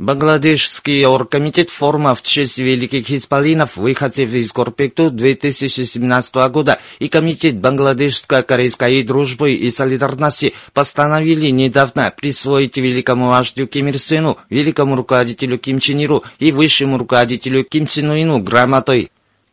Бангладешский оргкомитет форума в честь великих исполинов, выходцев из Корпекту 2017 года и Комитет Бангладешско-корейской дружбы и солидарности постановили недавно присвоить великому вождю Ким Ир Сену, великому руководителю Ким Чен Иру и высшему руководителю Ким Чен Уину грамотой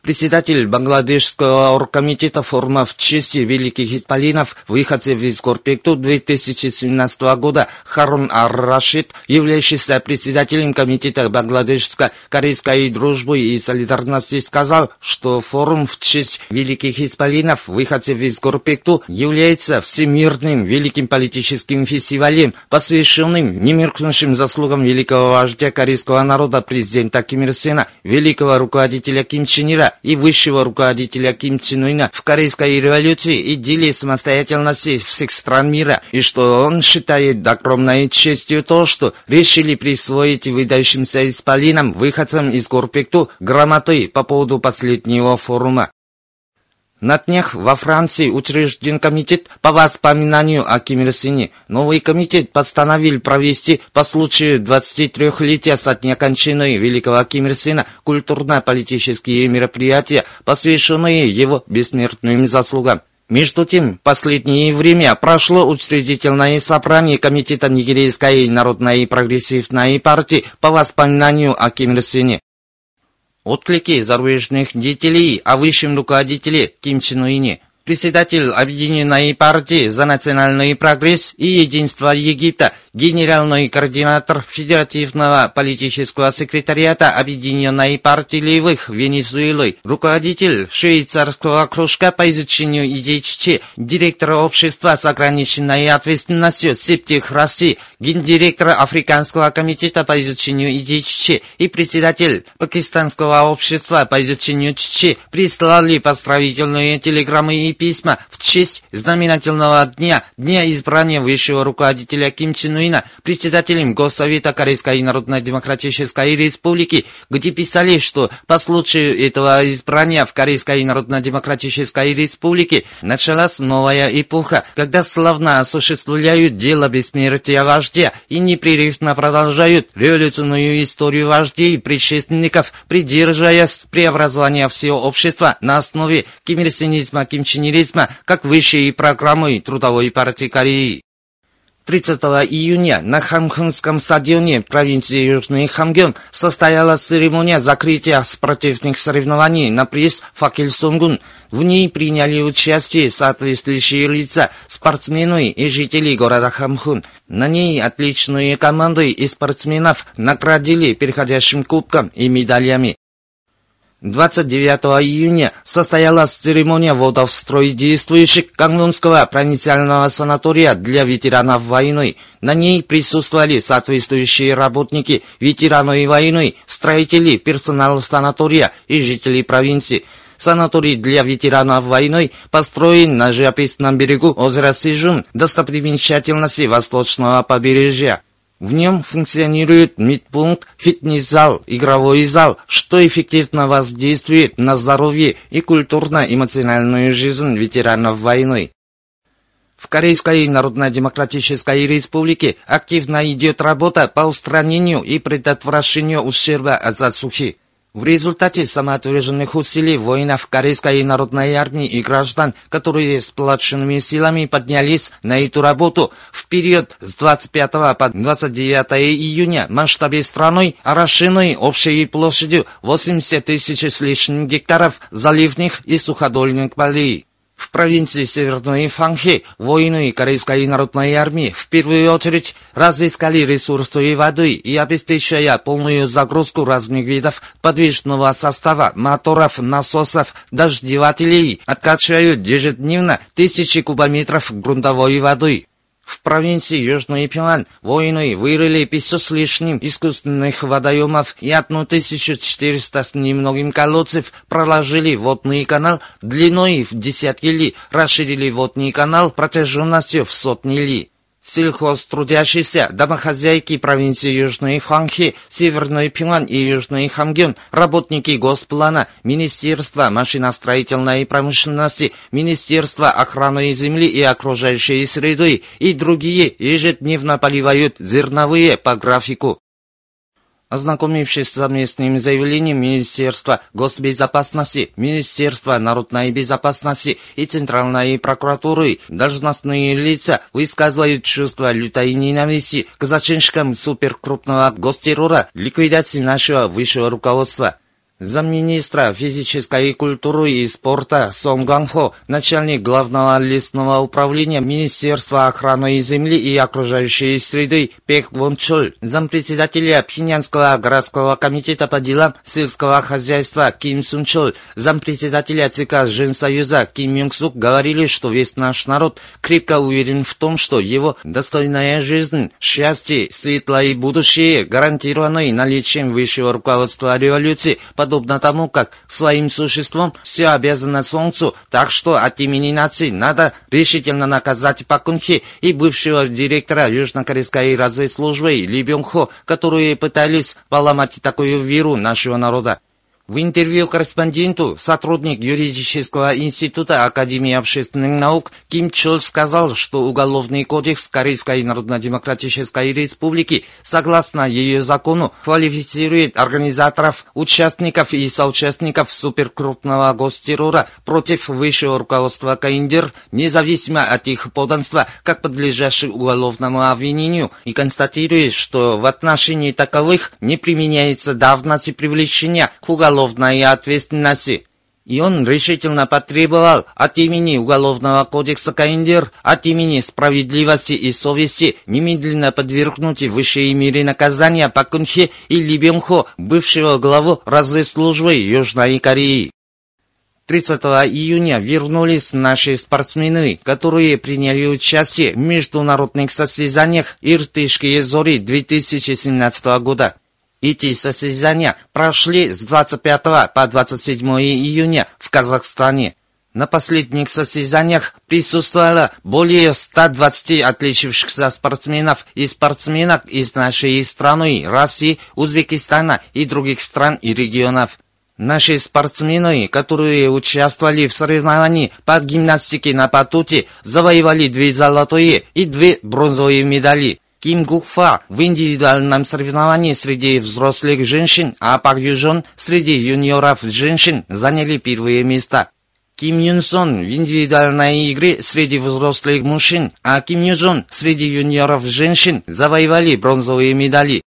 Председатель Бангладешского оргкомитета форума в честь великих исполинов, выходцев из Горпекту 2017 года Харун Ар-Рашид, являющийся председателем комитета Бангладешско-корейской дружбы и солидарности, сказал, что форум в честь великих исполинов, выходцев из Горпекту, является всемирным великим политическим фестивалем, посвященным немеркнущим заслугам великого вождя корейского народа президента Ким Ир Сена, великого руководителя Ким Чен Ира и высшего руководителя Ким Чен Уина в Корейской революции и деле самостоятельности всех стран мира, и что он считает огромной честью то, что решили присвоить выдающимся исполинам, выходцам из Горпекту, грамоты по поводу последнего форума. На днях во Франции учрежден комитет по воспоминанию о Ким Ир Сене. Новый комитет постановил провести по случаю 23-летия со дня кончины великого Ким Ир Сена культурно-политические мероприятия, посвященные его бессмертным заслугам. Между тем, последнее время прошло учредительное собрание Комитета Нигерийской народной прогрессивной партии по воспоминанию о Ким Ир Сене. Отклики зарубежных деятелей о высшем руководителе Ким Чен Уине председатель Объединенной партии за национальный прогресс и единство Египта, генеральный координатор Федеративного политического секретариата Объединенной партии левых Венесуэлы, руководитель швейцарского кружка по изучению идей директор общества с ограниченной ответственностью Септих России, гендиректор Африканского комитета по изучению идей и председатель Пакистанского общества по изучению ЧЧ прислали поздравительные телеграммы и письма в честь знаменательного дня, дня избрания высшего руководителя Ким Чен Уина председателем Госсовета Корейской Народно-Демократической Республики, где писали, что по случаю этого избрания в Корейской Народно-Демократической Республике началась новая эпоха, когда славно осуществляют дело бессмертия вождя и непрерывно продолжают революционную историю вождей и предшественников, придерживаясь преобразования всего общества на основе кимирсинизма, кимчинизма, пионеризма как высшей программой Трудовой партии Кореи. 30 июня на Хамхунском стадионе провинции Южный Хамгён состоялась церемония закрытия спортивных соревнований на приз «Факел Сунгун». В ней приняли участие соответствующие лица, спортсмены и жители города Хамхун. На ней отличные команды и спортсменов наградили переходящим кубком и медалями. 29 июня состоялась церемония ввода в строй действующих Канлунского провинциального санатория для ветеранов войны. На ней присутствовали соответствующие работники, ветераны войны, строители, персонал санатория и жители провинции. Санаторий для ветеранов войны построен на живописном берегу озера Сижун, достопримечательности восточного побережья. В нем функционирует медпункт, фитнес-зал, игровой зал, что эффективно воздействует на здоровье и культурно-эмоциональную жизнь ветеранов войны. В Корейской Народно-Демократической Республике активно идет работа по устранению и предотвращению ущерба от засухи. В результате самоотверженных усилий воинов Корейской народной армии и граждан, которые сплоченными силами поднялись на эту работу, в период с 25 по 29 июня масштабе страны, орошенной общей площадью 80 тысяч с лишним гектаров заливных и суходольных полей. В провинции Северной Фанхи воины Корейской народной армии в первую очередь разыскали ресурсы воды и обеспечивая полную загрузку разных видов подвижного состава, моторов, насосов, дождевателей, откачивают ежедневно тысячи кубометров грунтовой воды. В провинции Южный Пилан воины вырыли 500 с лишним искусственных водоемов и 1400 с немногим колодцев проложили водный канал длиной в десятки ли, расширили водный канал протяженностью в сотни ли сельхозтрудящиеся, домохозяйки провинции Южной Ханхи, Северной Пилан и Южный Хамгюн, работники Госплана, Министерства машиностроительной промышленности, Министерства охраны земли и окружающей среды и другие ежедневно поливают зерновые по графику. Ознакомившись с совместным заявлением Министерства госбезопасности, Министерства народной безопасности и Центральной прокуратуры, должностные лица высказывают чувство лютой ненависти к зачинщикам суперкрупного гостеррора, ликвидации нашего высшего руководства – Замминистра физической культуры и спорта Сон Ганхо, начальник главного лесного управления Министерства охраны земли и окружающей среды Пек Вон Чоль, зампредседателя Пхенянского городского комитета по делам сельского хозяйства Ким Сун Чоль, зампредседателя ЦК Женсоюза Ким Юнг Сук говорили, что весь наш народ крепко уверен в том, что его достойная жизнь, счастье, светлое будущее гарантированы наличием высшего руководства революции – подобно тому, как своим существом все обязано Солнцу, так что от имени нации надо решительно наказать Пакунхи и бывшего директора Южнокорейской разведслужбы Ли Бёнг Хо, которые пытались поломать такую веру нашего народа. В интервью корреспонденту сотрудник юридического института Академии общественных наук Ким Чол сказал, что Уголовный кодекс Корейской Народно-Демократической Республики, согласно ее закону, квалифицирует организаторов, участников и соучастников суперкрупного гостеррора против высшего руководства КНДР, независимо от их поданства, как подлежащих уголовному обвинению, и констатирует, что в отношении таковых не применяется давности привлечения к уголовному уголовной ответственности. И он решительно потребовал от имени Уголовного кодекса КНДР, от имени справедливости и совести немедленно подвергнуть высшей мере наказания Пакунхе и Ли Бёнхо, бывшего главу разведслужбы Южной Кореи. 30 июня вернулись наши спортсмены, которые приняли участие в международных состязаниях «Иртышские зори» 2017 года. Эти состязания прошли с 25 по 27 июня в Казахстане. На последних состязаниях присутствовало более 120 отличившихся спортсменов и спортсменок из нашей страны, России, Узбекистана и других стран и регионов. Наши спортсмены, которые участвовали в соревновании по гимнастике на батуте, завоевали две золотые и две бронзовые медали. Ким Гукфа в индивидуальном соревновании среди взрослых женщин, а Пак Южон среди юниоров женщин заняли первые места. Ким Юн Сон в индивидуальной игре среди взрослых мужчин, а Ким Южон среди юниоров женщин завоевали бронзовые медали.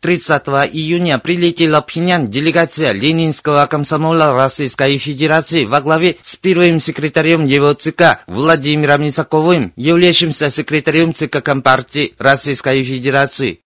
30 июня прилетела в Пхеньян делегация Ленинского комсомола Российской Федерации во главе с первым секретарем его ЦК Владимиром Исаковым, являющимся секретарем ЦК Компартии Российской Федерации.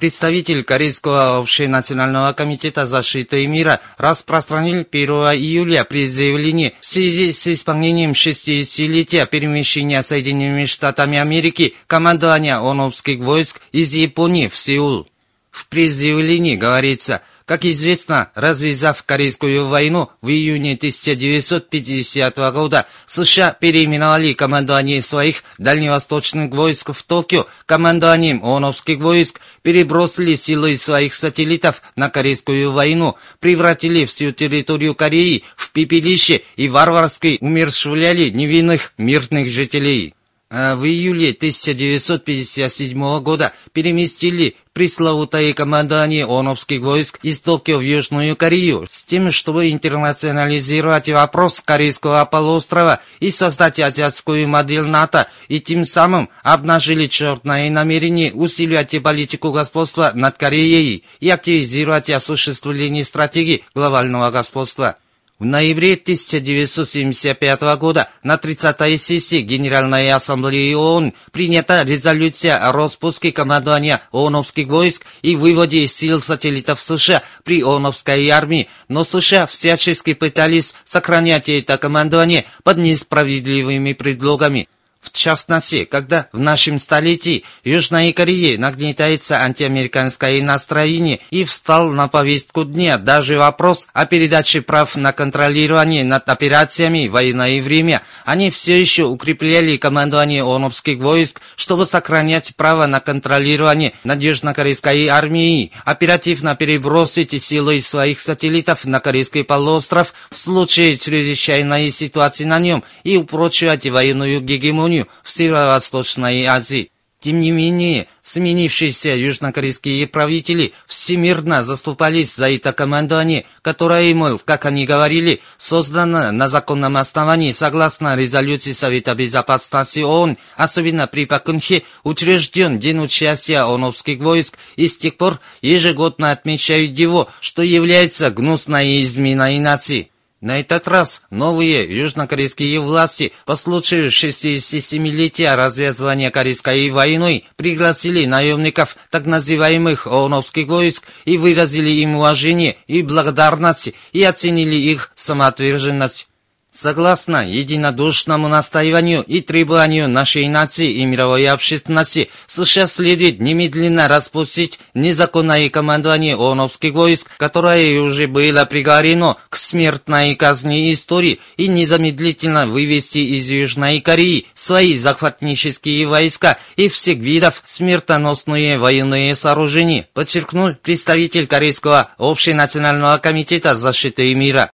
Представитель Корейского общенационального комитета защиты мира распространил 1 июля при заявлении в связи с исполнением 60-летия перемещения Соединенными Штатами Америки командования ОНОВских войск из Японии в Сеул. В предъявлении говорится, как известно, развязав Корейскую войну в июне 1950 года, США переименовали командование своих дальневосточных войск в Токио командованием ООНовских войск, перебросили силы своих сателлитов на Корейскую войну, превратили всю территорию Кореи в пепелище и варварски умерщвляли невинных мирных жителей. А в июле 1957 года переместили пресловутое командование ОНОвских войск из Токио в Южную Корею с тем, чтобы интернационализировать вопрос Корейского полуострова и создать азиатскую модель НАТО, и тем самым обнажили черное намерение усиливать политику господства над Кореей и активизировать осуществление стратегии глобального господства. В ноябре 1975 года на 30-й сессии Генеральной Ассамблеи ООН принята резолюция о распуске командования ООНовских войск и выводе сил сателлитов США при ООНовской армии, но США всячески пытались сохранять это командование под несправедливыми предлогами. В частности, когда в нашем столетии Южной Корее нагнетается антиамериканское настроение и встал на повестку дня. Даже вопрос о передаче прав на контролирование над операциями в военное время, они все еще укрепляли командование ОНОПских войск, чтобы сохранять право на контролирование над Южнокорейской армией, оперативно перебросить силы своих сателлитов на Корейский полуостров в случае чрезвычайной ситуации на нем и упрочивать военную гегемонию Японию в Северо-Восточной Азии. Тем не менее, сменившиеся южнокорейские правители всемирно заступались за это командование, которое, мол, как они говорили, создано на законном основании согласно резолюции Совета Безопасности ООН, особенно при Пакунхе учрежден День участия ОНовских войск, и с тех пор ежегодно отмечают его, что является гнусной изменой нации. На этот раз новые южнокорейские власти по случаю 67-летия развязывания Корейской войны пригласили наемников так называемых ООНовских войск и выразили им уважение и благодарность и оценили их самоотверженность. Согласно единодушному настаиванию и требованию нашей нации и мировой общественности, США следует немедленно распустить незаконное командование ООНовских войск, которое уже было приговорено к смертной казни истории, и незамедлительно вывести из Южной Кореи свои захватнические войска и всех видов смертоносные военные сооружения, подчеркнул представитель Корейского общенационального комитета защиты мира.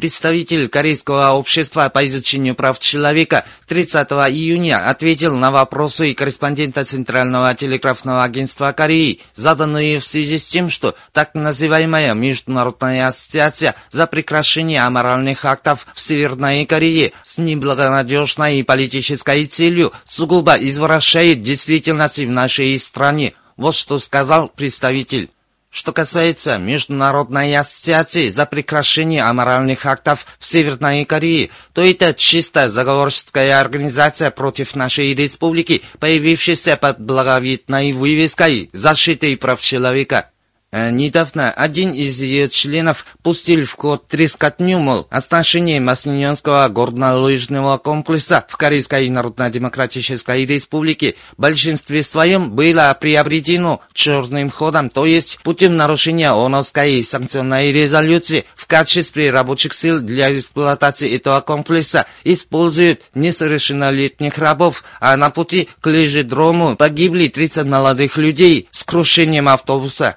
Представитель Корейского общества по изучению прав человека 30 июня ответил на вопросы корреспондента Центрального телеграфного агентства Кореи, заданные в связи с тем, что так называемая Международная ассоциация за прекращение аморальных актов в Северной Корее с неблагонадежной политической целью сугубо извращает действительность в нашей стране. Вот что сказал представитель. Что касается Международной ассоциации за прекращение аморальных актов в Северной Корее, то это чисто заговорческая организация против нашей республики, появившаяся под благовидной вывеской «Защиты прав человека». Э, недавно один из ее членов пустил в ход трескотню, мол, оснащение Маснинского горнолыжного комплекса в Корейской Народно-Демократической Республике в большинстве своем было приобретено черным ходом, то есть путем нарушения ОНОвской санкционной резолюции в качестве рабочих сил для эксплуатации этого комплекса используют несовершеннолетних рабов, а на пути к лежедрому погибли 30 молодых людей с крушением автобуса.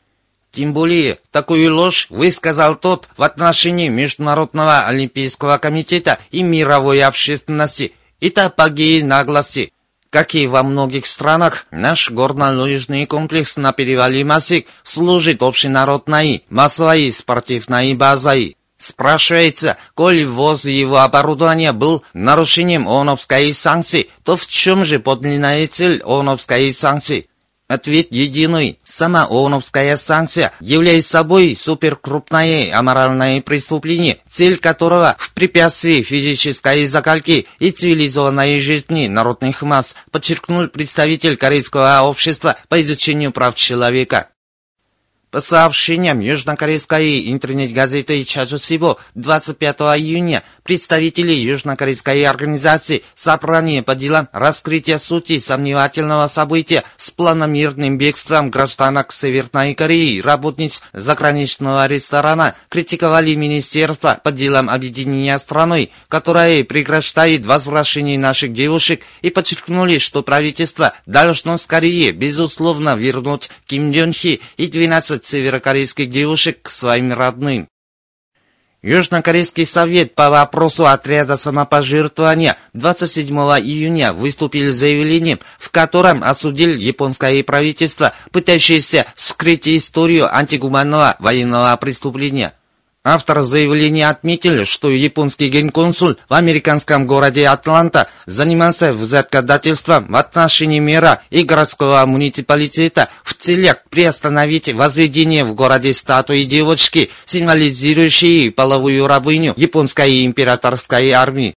Тем более, такую ложь высказал тот в отношении Международного Олимпийского комитета и мировой общественности. Это погибли наглости. Как и во многих странах, наш горнолыжный комплекс на перевале Масик служит общенародной, массовой спортивной базой. Спрашивается, коли ввоз его оборудования был нарушением ООНовской санкции, то в чем же подлинная цель ООНовской санкции? Ответ единый. Сама ООНовская санкция является собой суперкрупное аморальное преступление, цель которого в препятствии физической закалки и цивилизованной жизни народных масс, подчеркнул представитель Корейского общества по изучению прав человека. По сообщениям южнокорейской интернет-газеты Чаджусибо 25 июня представители южнокорейской организации «Собрание по делам раскрытия сути сомневательного события планомерным бегством гражданок Северной Кореи, работниц заграничного ресторана, критиковали Министерство по делам объединения страной, которое прекращает возвращение наших девушек и подчеркнули, что правительство должно скорее, безусловно, вернуть Ким Джон Хи и 12 северокорейских девушек к своим родным. Южнокорейский совет по вопросу отряда самопожертвования 27 июня выступил с заявлением, в котором осудил японское правительство, пытающееся скрыть историю антигуманного военного преступления. Автор заявления отметил, что японский генконсул в американском городе Атланта занимался взяткодательством в отношении мэра и городского муниципалитета в целях приостановить возведение в городе статуи девочки, символизирующей половую рабыню японской императорской армии.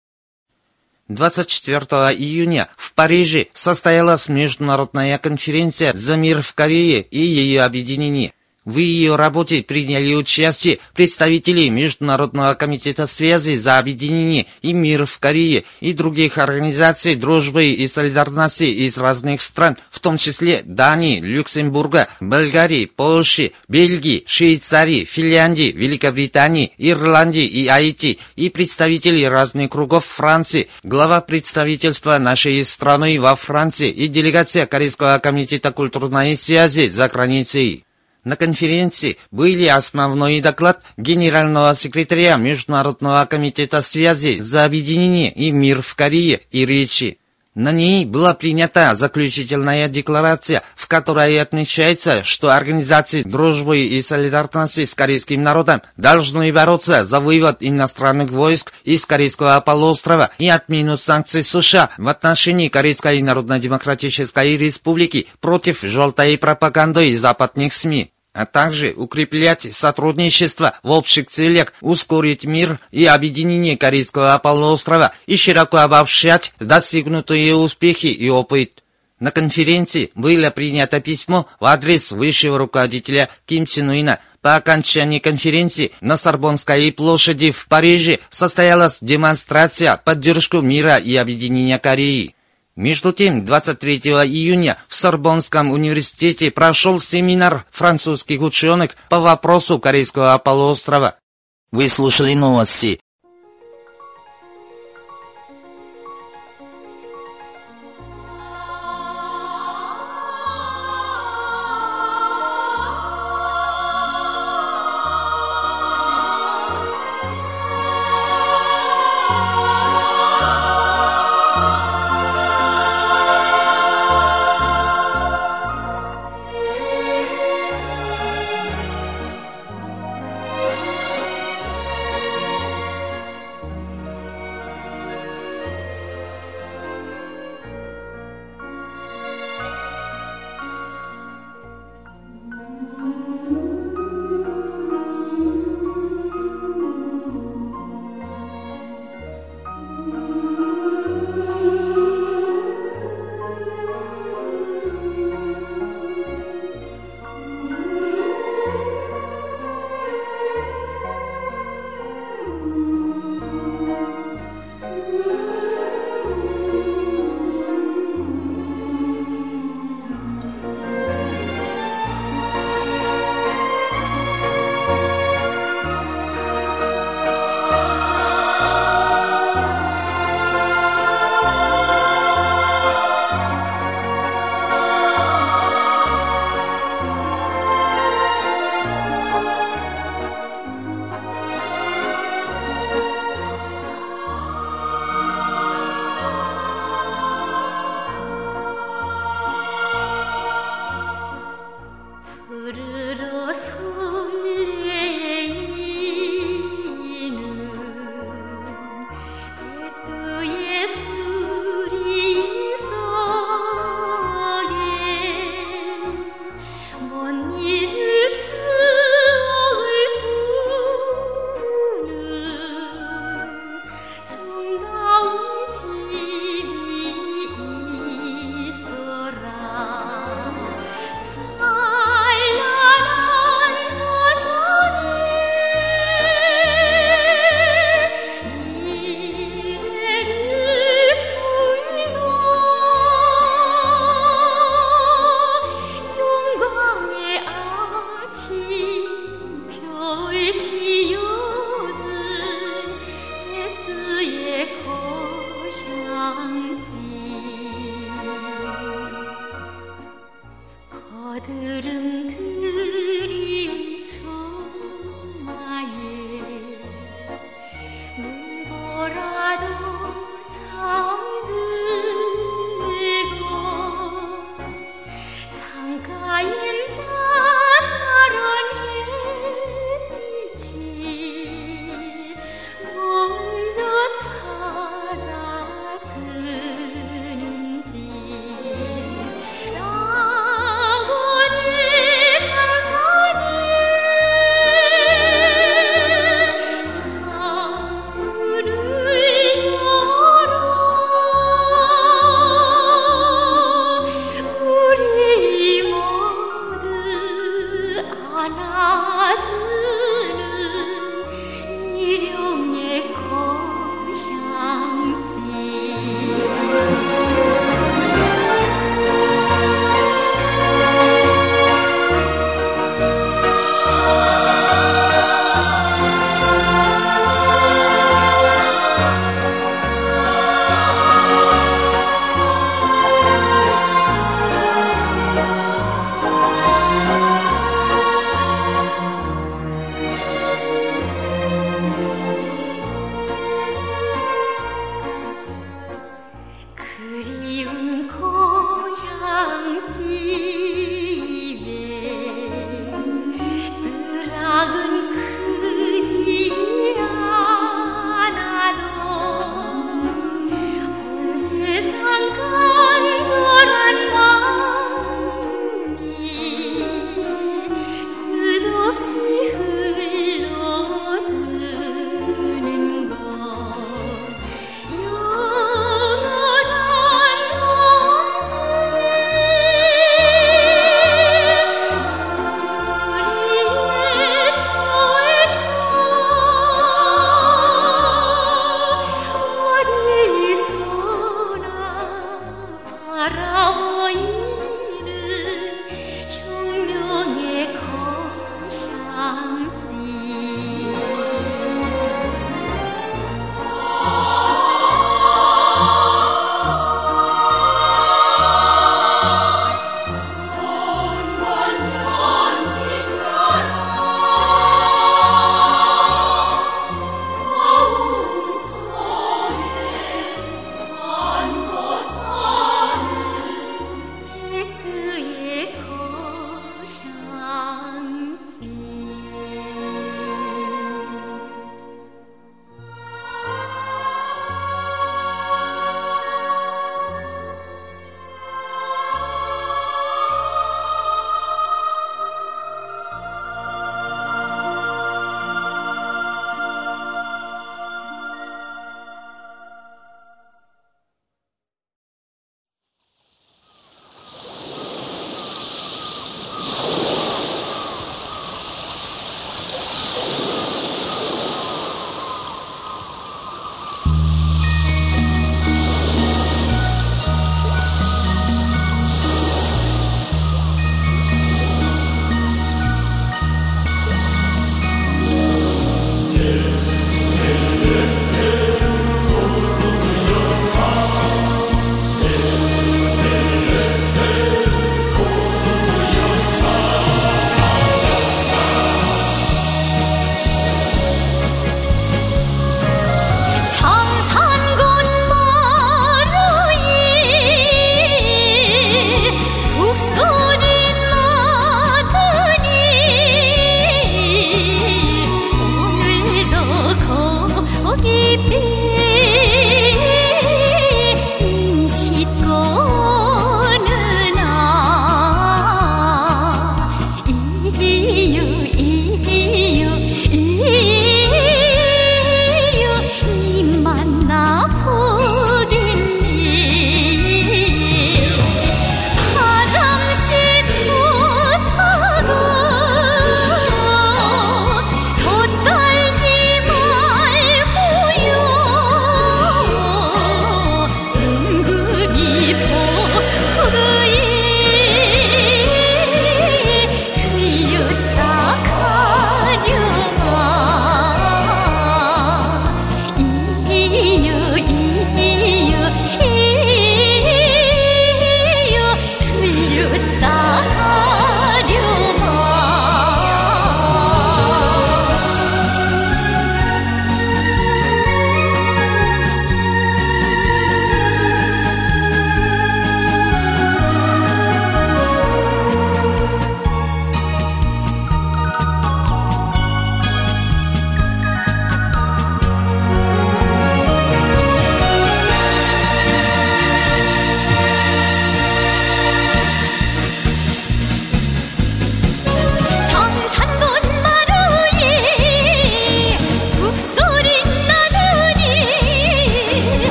24 июня в Париже состоялась международная конференция «За мир в Корее и ее объединение». В ее работе приняли участие представители Международного комитета связи за объединение и мир в Корее и других организаций дружбы и солидарности из разных стран, в том числе Дании, Люксембурга, Болгарии, Польши, Бельгии, Швейцарии, Финляндии, Великобритании, Ирландии и Аити, и представители разных кругов Франции, глава представительства нашей страны во Франции и делегация Корейского комитета культурной связи за границей. На конференции были основной доклад генерального секретаря Международного комитета связи за объединение и мир в Корее и речи. На ней была принята заключительная декларация, в которой отмечается, что организации дружбы и солидарности с корейским народом должны бороться за вывод иностранных войск из Корейского полуострова и отмену санкций США в отношении Корейской Народно-Демократической Республики против желтой пропаганды западных СМИ а также укреплять сотрудничество в общих целях, ускорить мир и объединение Корейского полуострова и широко обобщать достигнутые успехи и опыт. На конференции было принято письмо в адрес высшего руководителя Ким Чен Уина. По окончании конференции на Сорбонской площади в Париже состоялась демонстрация поддержку мира и объединения Кореи. Между тем, 23 июня в Сорбонском университете прошел семинар французских ученых по вопросу Корейского полуострова. Вы слушали новости.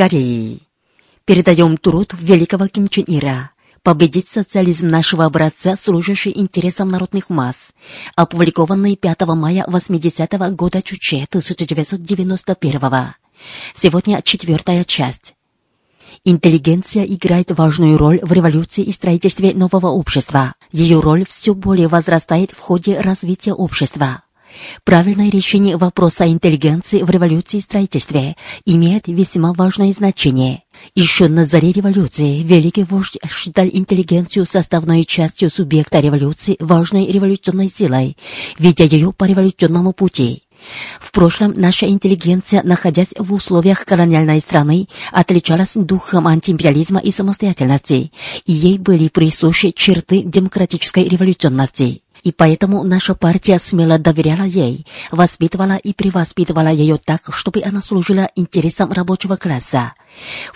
Кореи. Передаем труд великого Ким Чен Ира «Победить социализм нашего образца, служащий интересам народных масс», опубликованный 5 мая 80 -го года Чуче 1991 -го. Сегодня четвертая часть. Интеллигенция играет важную роль в революции и строительстве нового общества. Ее роль все более возрастает в ходе развития общества. Правильное решение вопроса интеллигенции в революции и строительстве имеет весьма важное значение. Еще на заре революции великий вождь считал интеллигенцию составной частью субъекта революции важной революционной силой, ведя ее по революционному пути. В прошлом наша интеллигенция, находясь в условиях колониальной страны, отличалась духом антиимпериализма и самостоятельности, и ей были присущи черты демократической революционности. И поэтому наша партия смело доверяла ей, воспитывала и превоспитывала ее так, чтобы она служила интересам рабочего класса.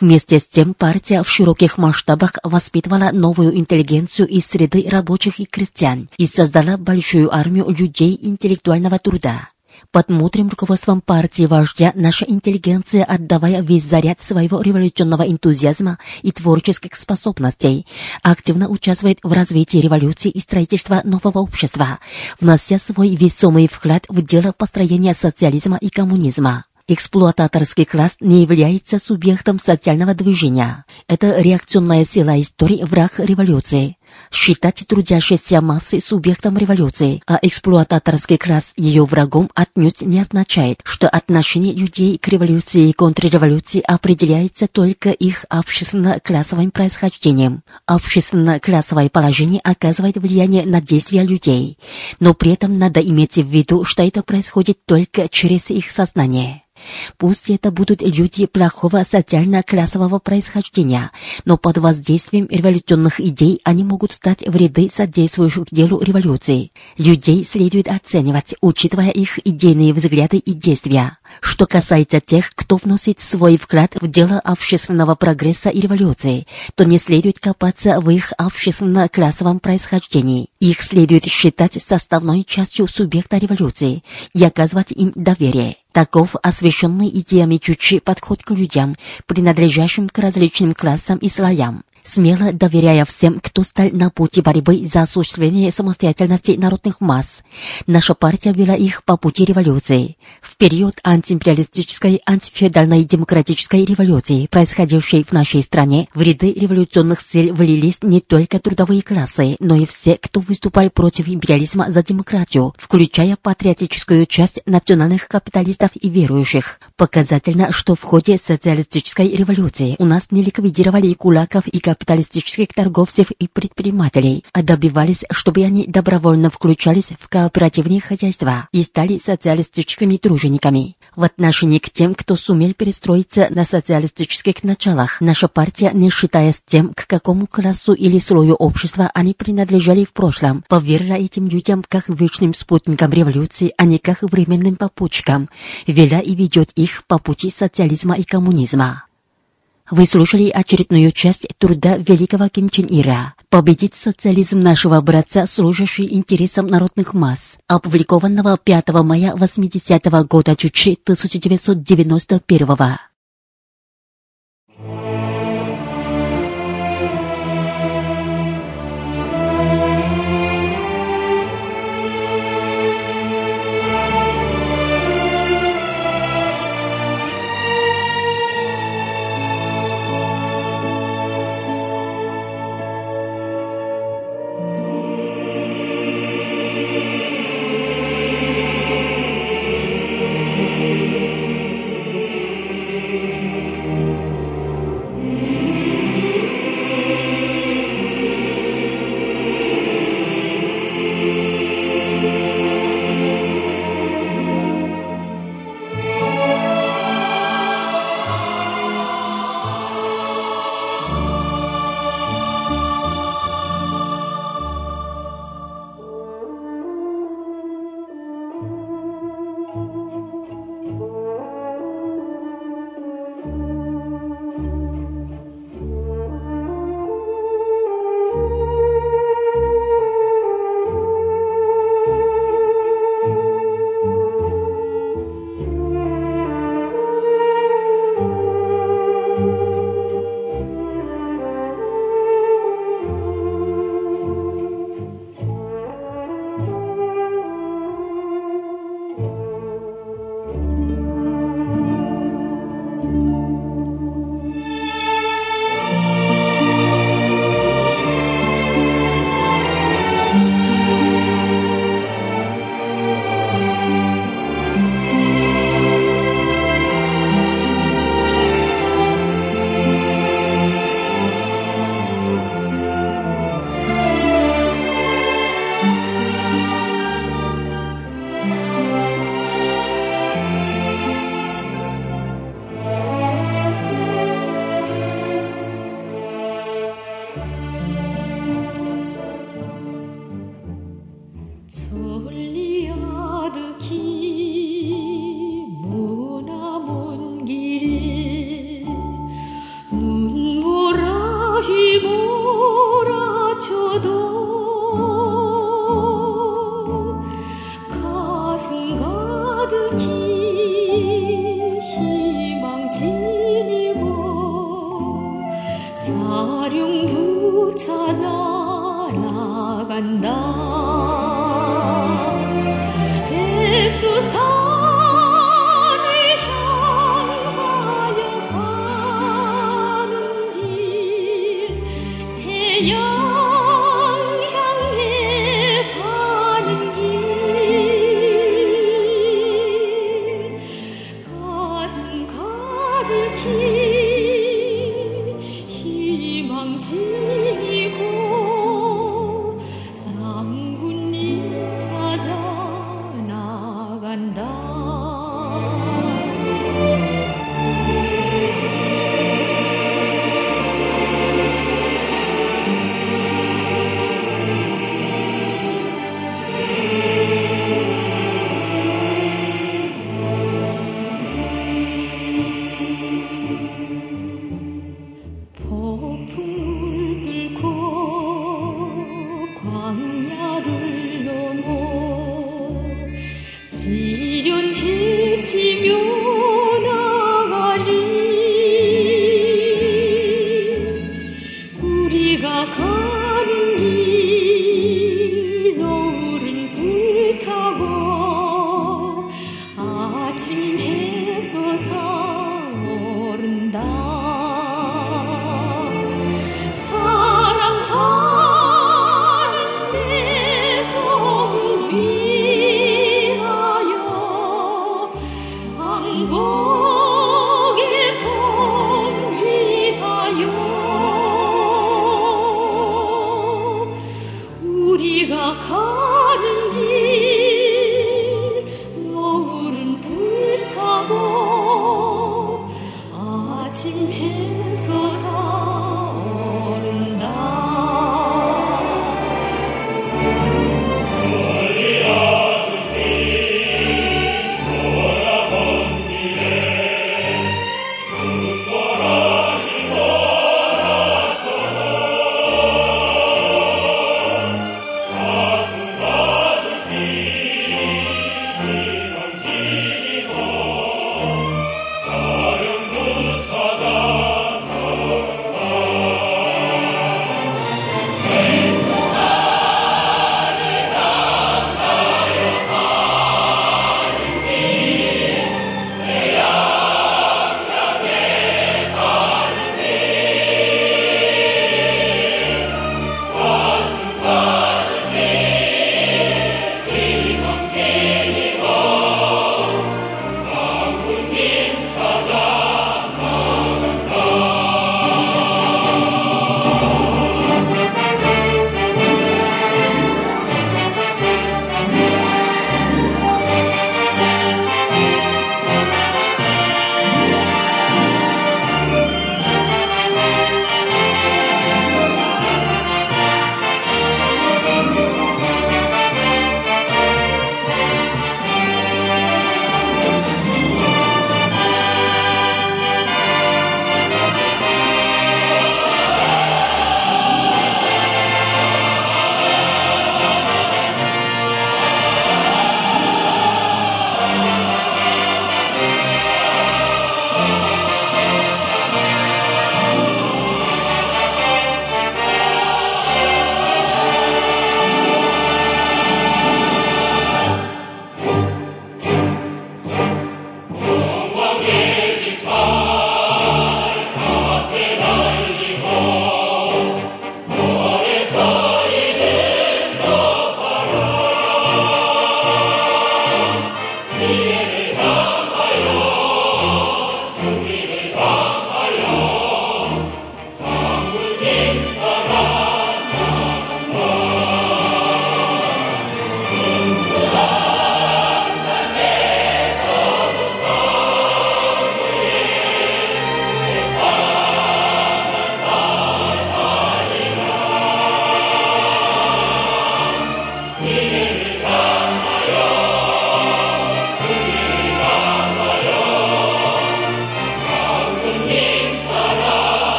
Вместе с тем партия в широких масштабах воспитывала новую интеллигенцию из среды рабочих и крестьян и создала большую армию людей интеллектуального труда. Под мудрым руководством партии вождя наша интеллигенция, отдавая весь заряд своего революционного энтузиазма и творческих способностей, активно участвует в развитии революции и строительства нового общества, внося свой весомый вклад в дело построения социализма и коммунизма. Эксплуататорский класс не является субъектом социального движения. Это реакционная сила истории враг революции. Считать трудящиеся массы субъектом революции, а эксплуататорский класс ее врагом отнюдь не означает, что отношение людей к революции и контрреволюции определяется только их общественно-классовым происхождением. Общественно-классовое положение оказывает влияние на действия людей, но при этом надо иметь в виду, что это происходит только через их сознание. Пусть это будут люди плохого социально-классового происхождения, но под воздействием революционных идей они могут стать в ряды содействующих делу революции. Людей следует оценивать, учитывая их идейные взгляды и действия. Что касается тех, кто вносит свой вклад в дело общественного прогресса и революции, то не следует копаться в их общественно-классовом происхождении. Их следует считать составной частью субъекта революции и оказывать им доверие. Таков освещенный идеями Чучи подход к людям, принадлежащим к различным классам и слоям смело доверяя всем, кто стал на пути борьбы за осуществление самостоятельности народных масс. Наша партия вела их по пути революции. В период антиимпериалистической, антифеодальной демократической революции, происходившей в нашей стране, в ряды революционных сил влились не только трудовые классы, но и все, кто выступал против империализма за демократию, включая патриотическую часть национальных капиталистов и верующих. Показательно, что в ходе социалистической революции у нас не ликвидировали кулаков и капиталистических торговцев и предпринимателей, а добивались, чтобы они добровольно включались в кооперативные хозяйства и стали социалистическими тружениками. В отношении к тем, кто сумел перестроиться на социалистических началах, наша партия, не считаясь тем, к какому классу или слою общества они принадлежали в прошлом, поверила этим людям как вечным спутникам революции, а не как временным попутчикам, вела и ведет их по пути социализма и коммунизма. Вы слушали очередную часть труда великого Ким Чен Ира «Победить социализм нашего братца, служащий интересам народных масс», опубликованного 5 мая 80 -го года Чучи 1991 -го.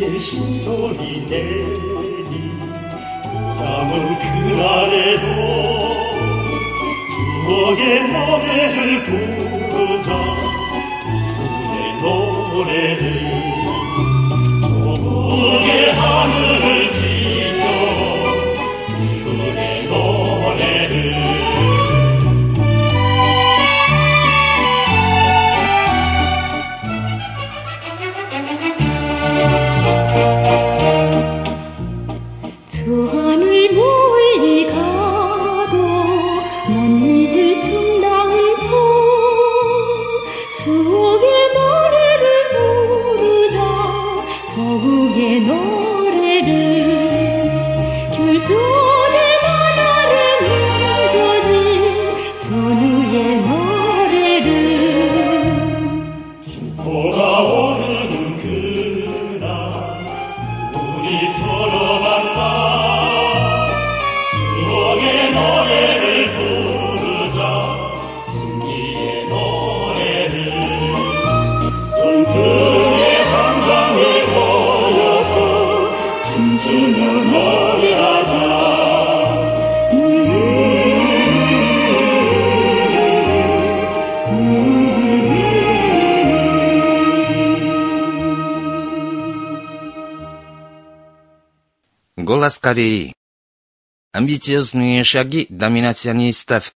우리의 신소리 내리 남은 그날에도 추억의 노래를 부르자 이후의 노래를. 조국의 하늘을 Голос Кореи. Амбициозные шаги доминационистов.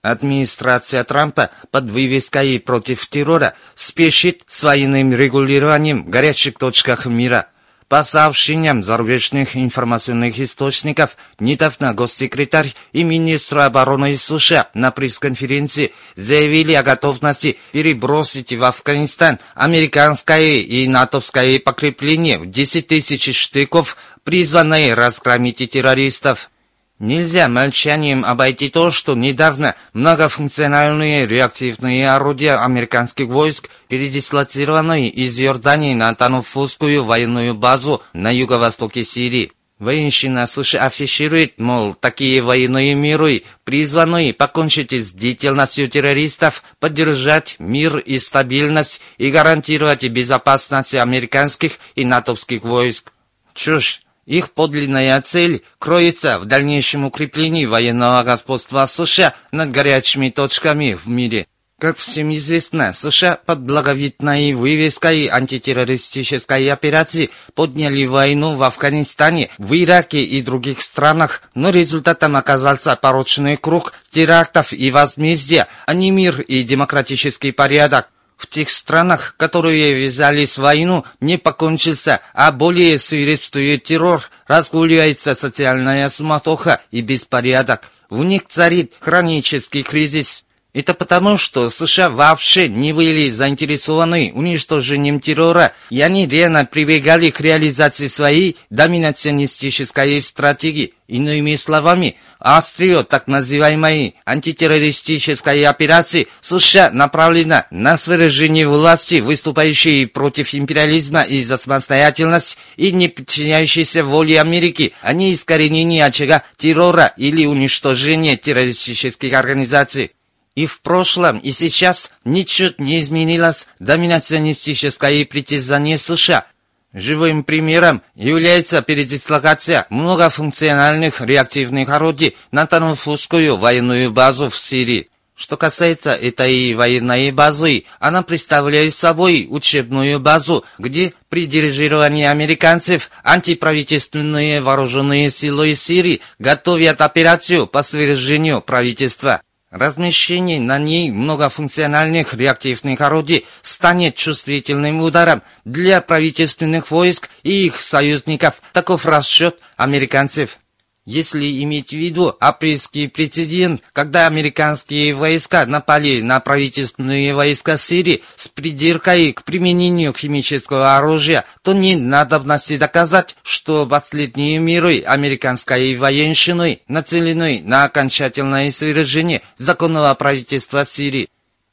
Администрация Трампа под вывеской против террора спешит с военным регулированием в горячих точках мира. По сообщениям зарубежных информационных источников, недавно госсекретарь и министр обороны США на пресс-конференции заявили о готовности перебросить в Афганистан американское и натовское покрепление в 10 тысяч штыков, призванные разгромить террористов. Нельзя молчанием обойти то, что недавно многофункциональные реактивные орудия американских войск, передислоцированные из Иордании на Таnuфусскую военную базу на юго-востоке Сирии. Военщина США афиширует, мол, такие военные миры, призванные покончить с деятельностью террористов, поддержать мир и стабильность и гарантировать безопасность американских и натовских войск. Чушь. Их подлинная цель кроется в дальнейшем укреплении военного господства США над горячими точками в мире. Как всем известно, США под благовидной вывеской антитеррористической операции подняли войну в Афганистане, в Ираке и других странах, но результатом оказался порочный круг терактов и возмездия, а не мир и демократический порядок. В тех странах, которые ввязались в войну, не покончился, а более свирепствует террор, разгуливается социальная суматоха и беспорядок. В них царит хронический кризис. Это потому, что США вообще не были заинтересованы уничтожением террора, и они рьяно прибегали к реализации своей доминационистической стратегии. Иными словами, острие так называемой антитеррористической операции США направлена на свержение власти, выступающей против империализма и за самостоятельность и не подчиняющейся воле Америки, а не искоренение очага террора или уничтожение террористических организаций. И в прошлом, и сейчас ничуть не изменилось доминационистическое притязание США. Живым примером является передислокация многофункциональных реактивных орудий на Таnuфусскую военную базу в Сирии. Что касается этой военной базы, она представляет собой учебную базу, где при дирижировании американцев антиправительственные вооруженные силы Сирии готовят операцию по свержению правительства. Размещение на ней многофункциональных реактивных орудий станет чувствительным ударом для правительственных войск и их союзников. Таков расчет американцев. Если иметь в виду апрельский прецедент, когда американские войска напали на правительственные войска Сирии с придиркой к применению химического оружия, то нет надобности доказать, что последние миры американской военщины нацелены на окончательное свержение законного правительства Сирии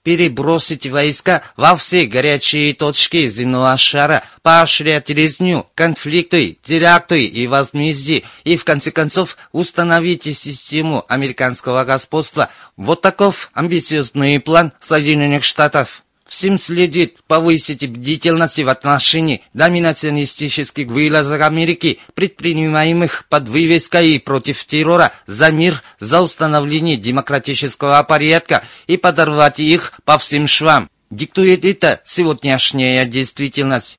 перебросить войска во все горячие точки земного шара, поощрять резню, конфликты, теракты и возмездие, и в конце концов установить систему американского господства. Вот таков амбициозный план Соединенных Штатов. Всем следует повысить бдительность в отношении доминационистических вылазок Америки, предпринимаемых под вывеской против террора за мир, за установление демократического порядка и подорвать их по всем швам. Диктует это сегодняшняя действительность.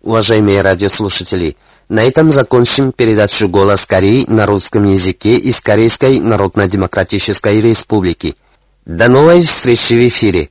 Уважаемые радиослушатели, на этом закончим передачу «Голос Кореи» на русском языке из Корейской Народно-Демократической Республики. До новой встречи в эфире!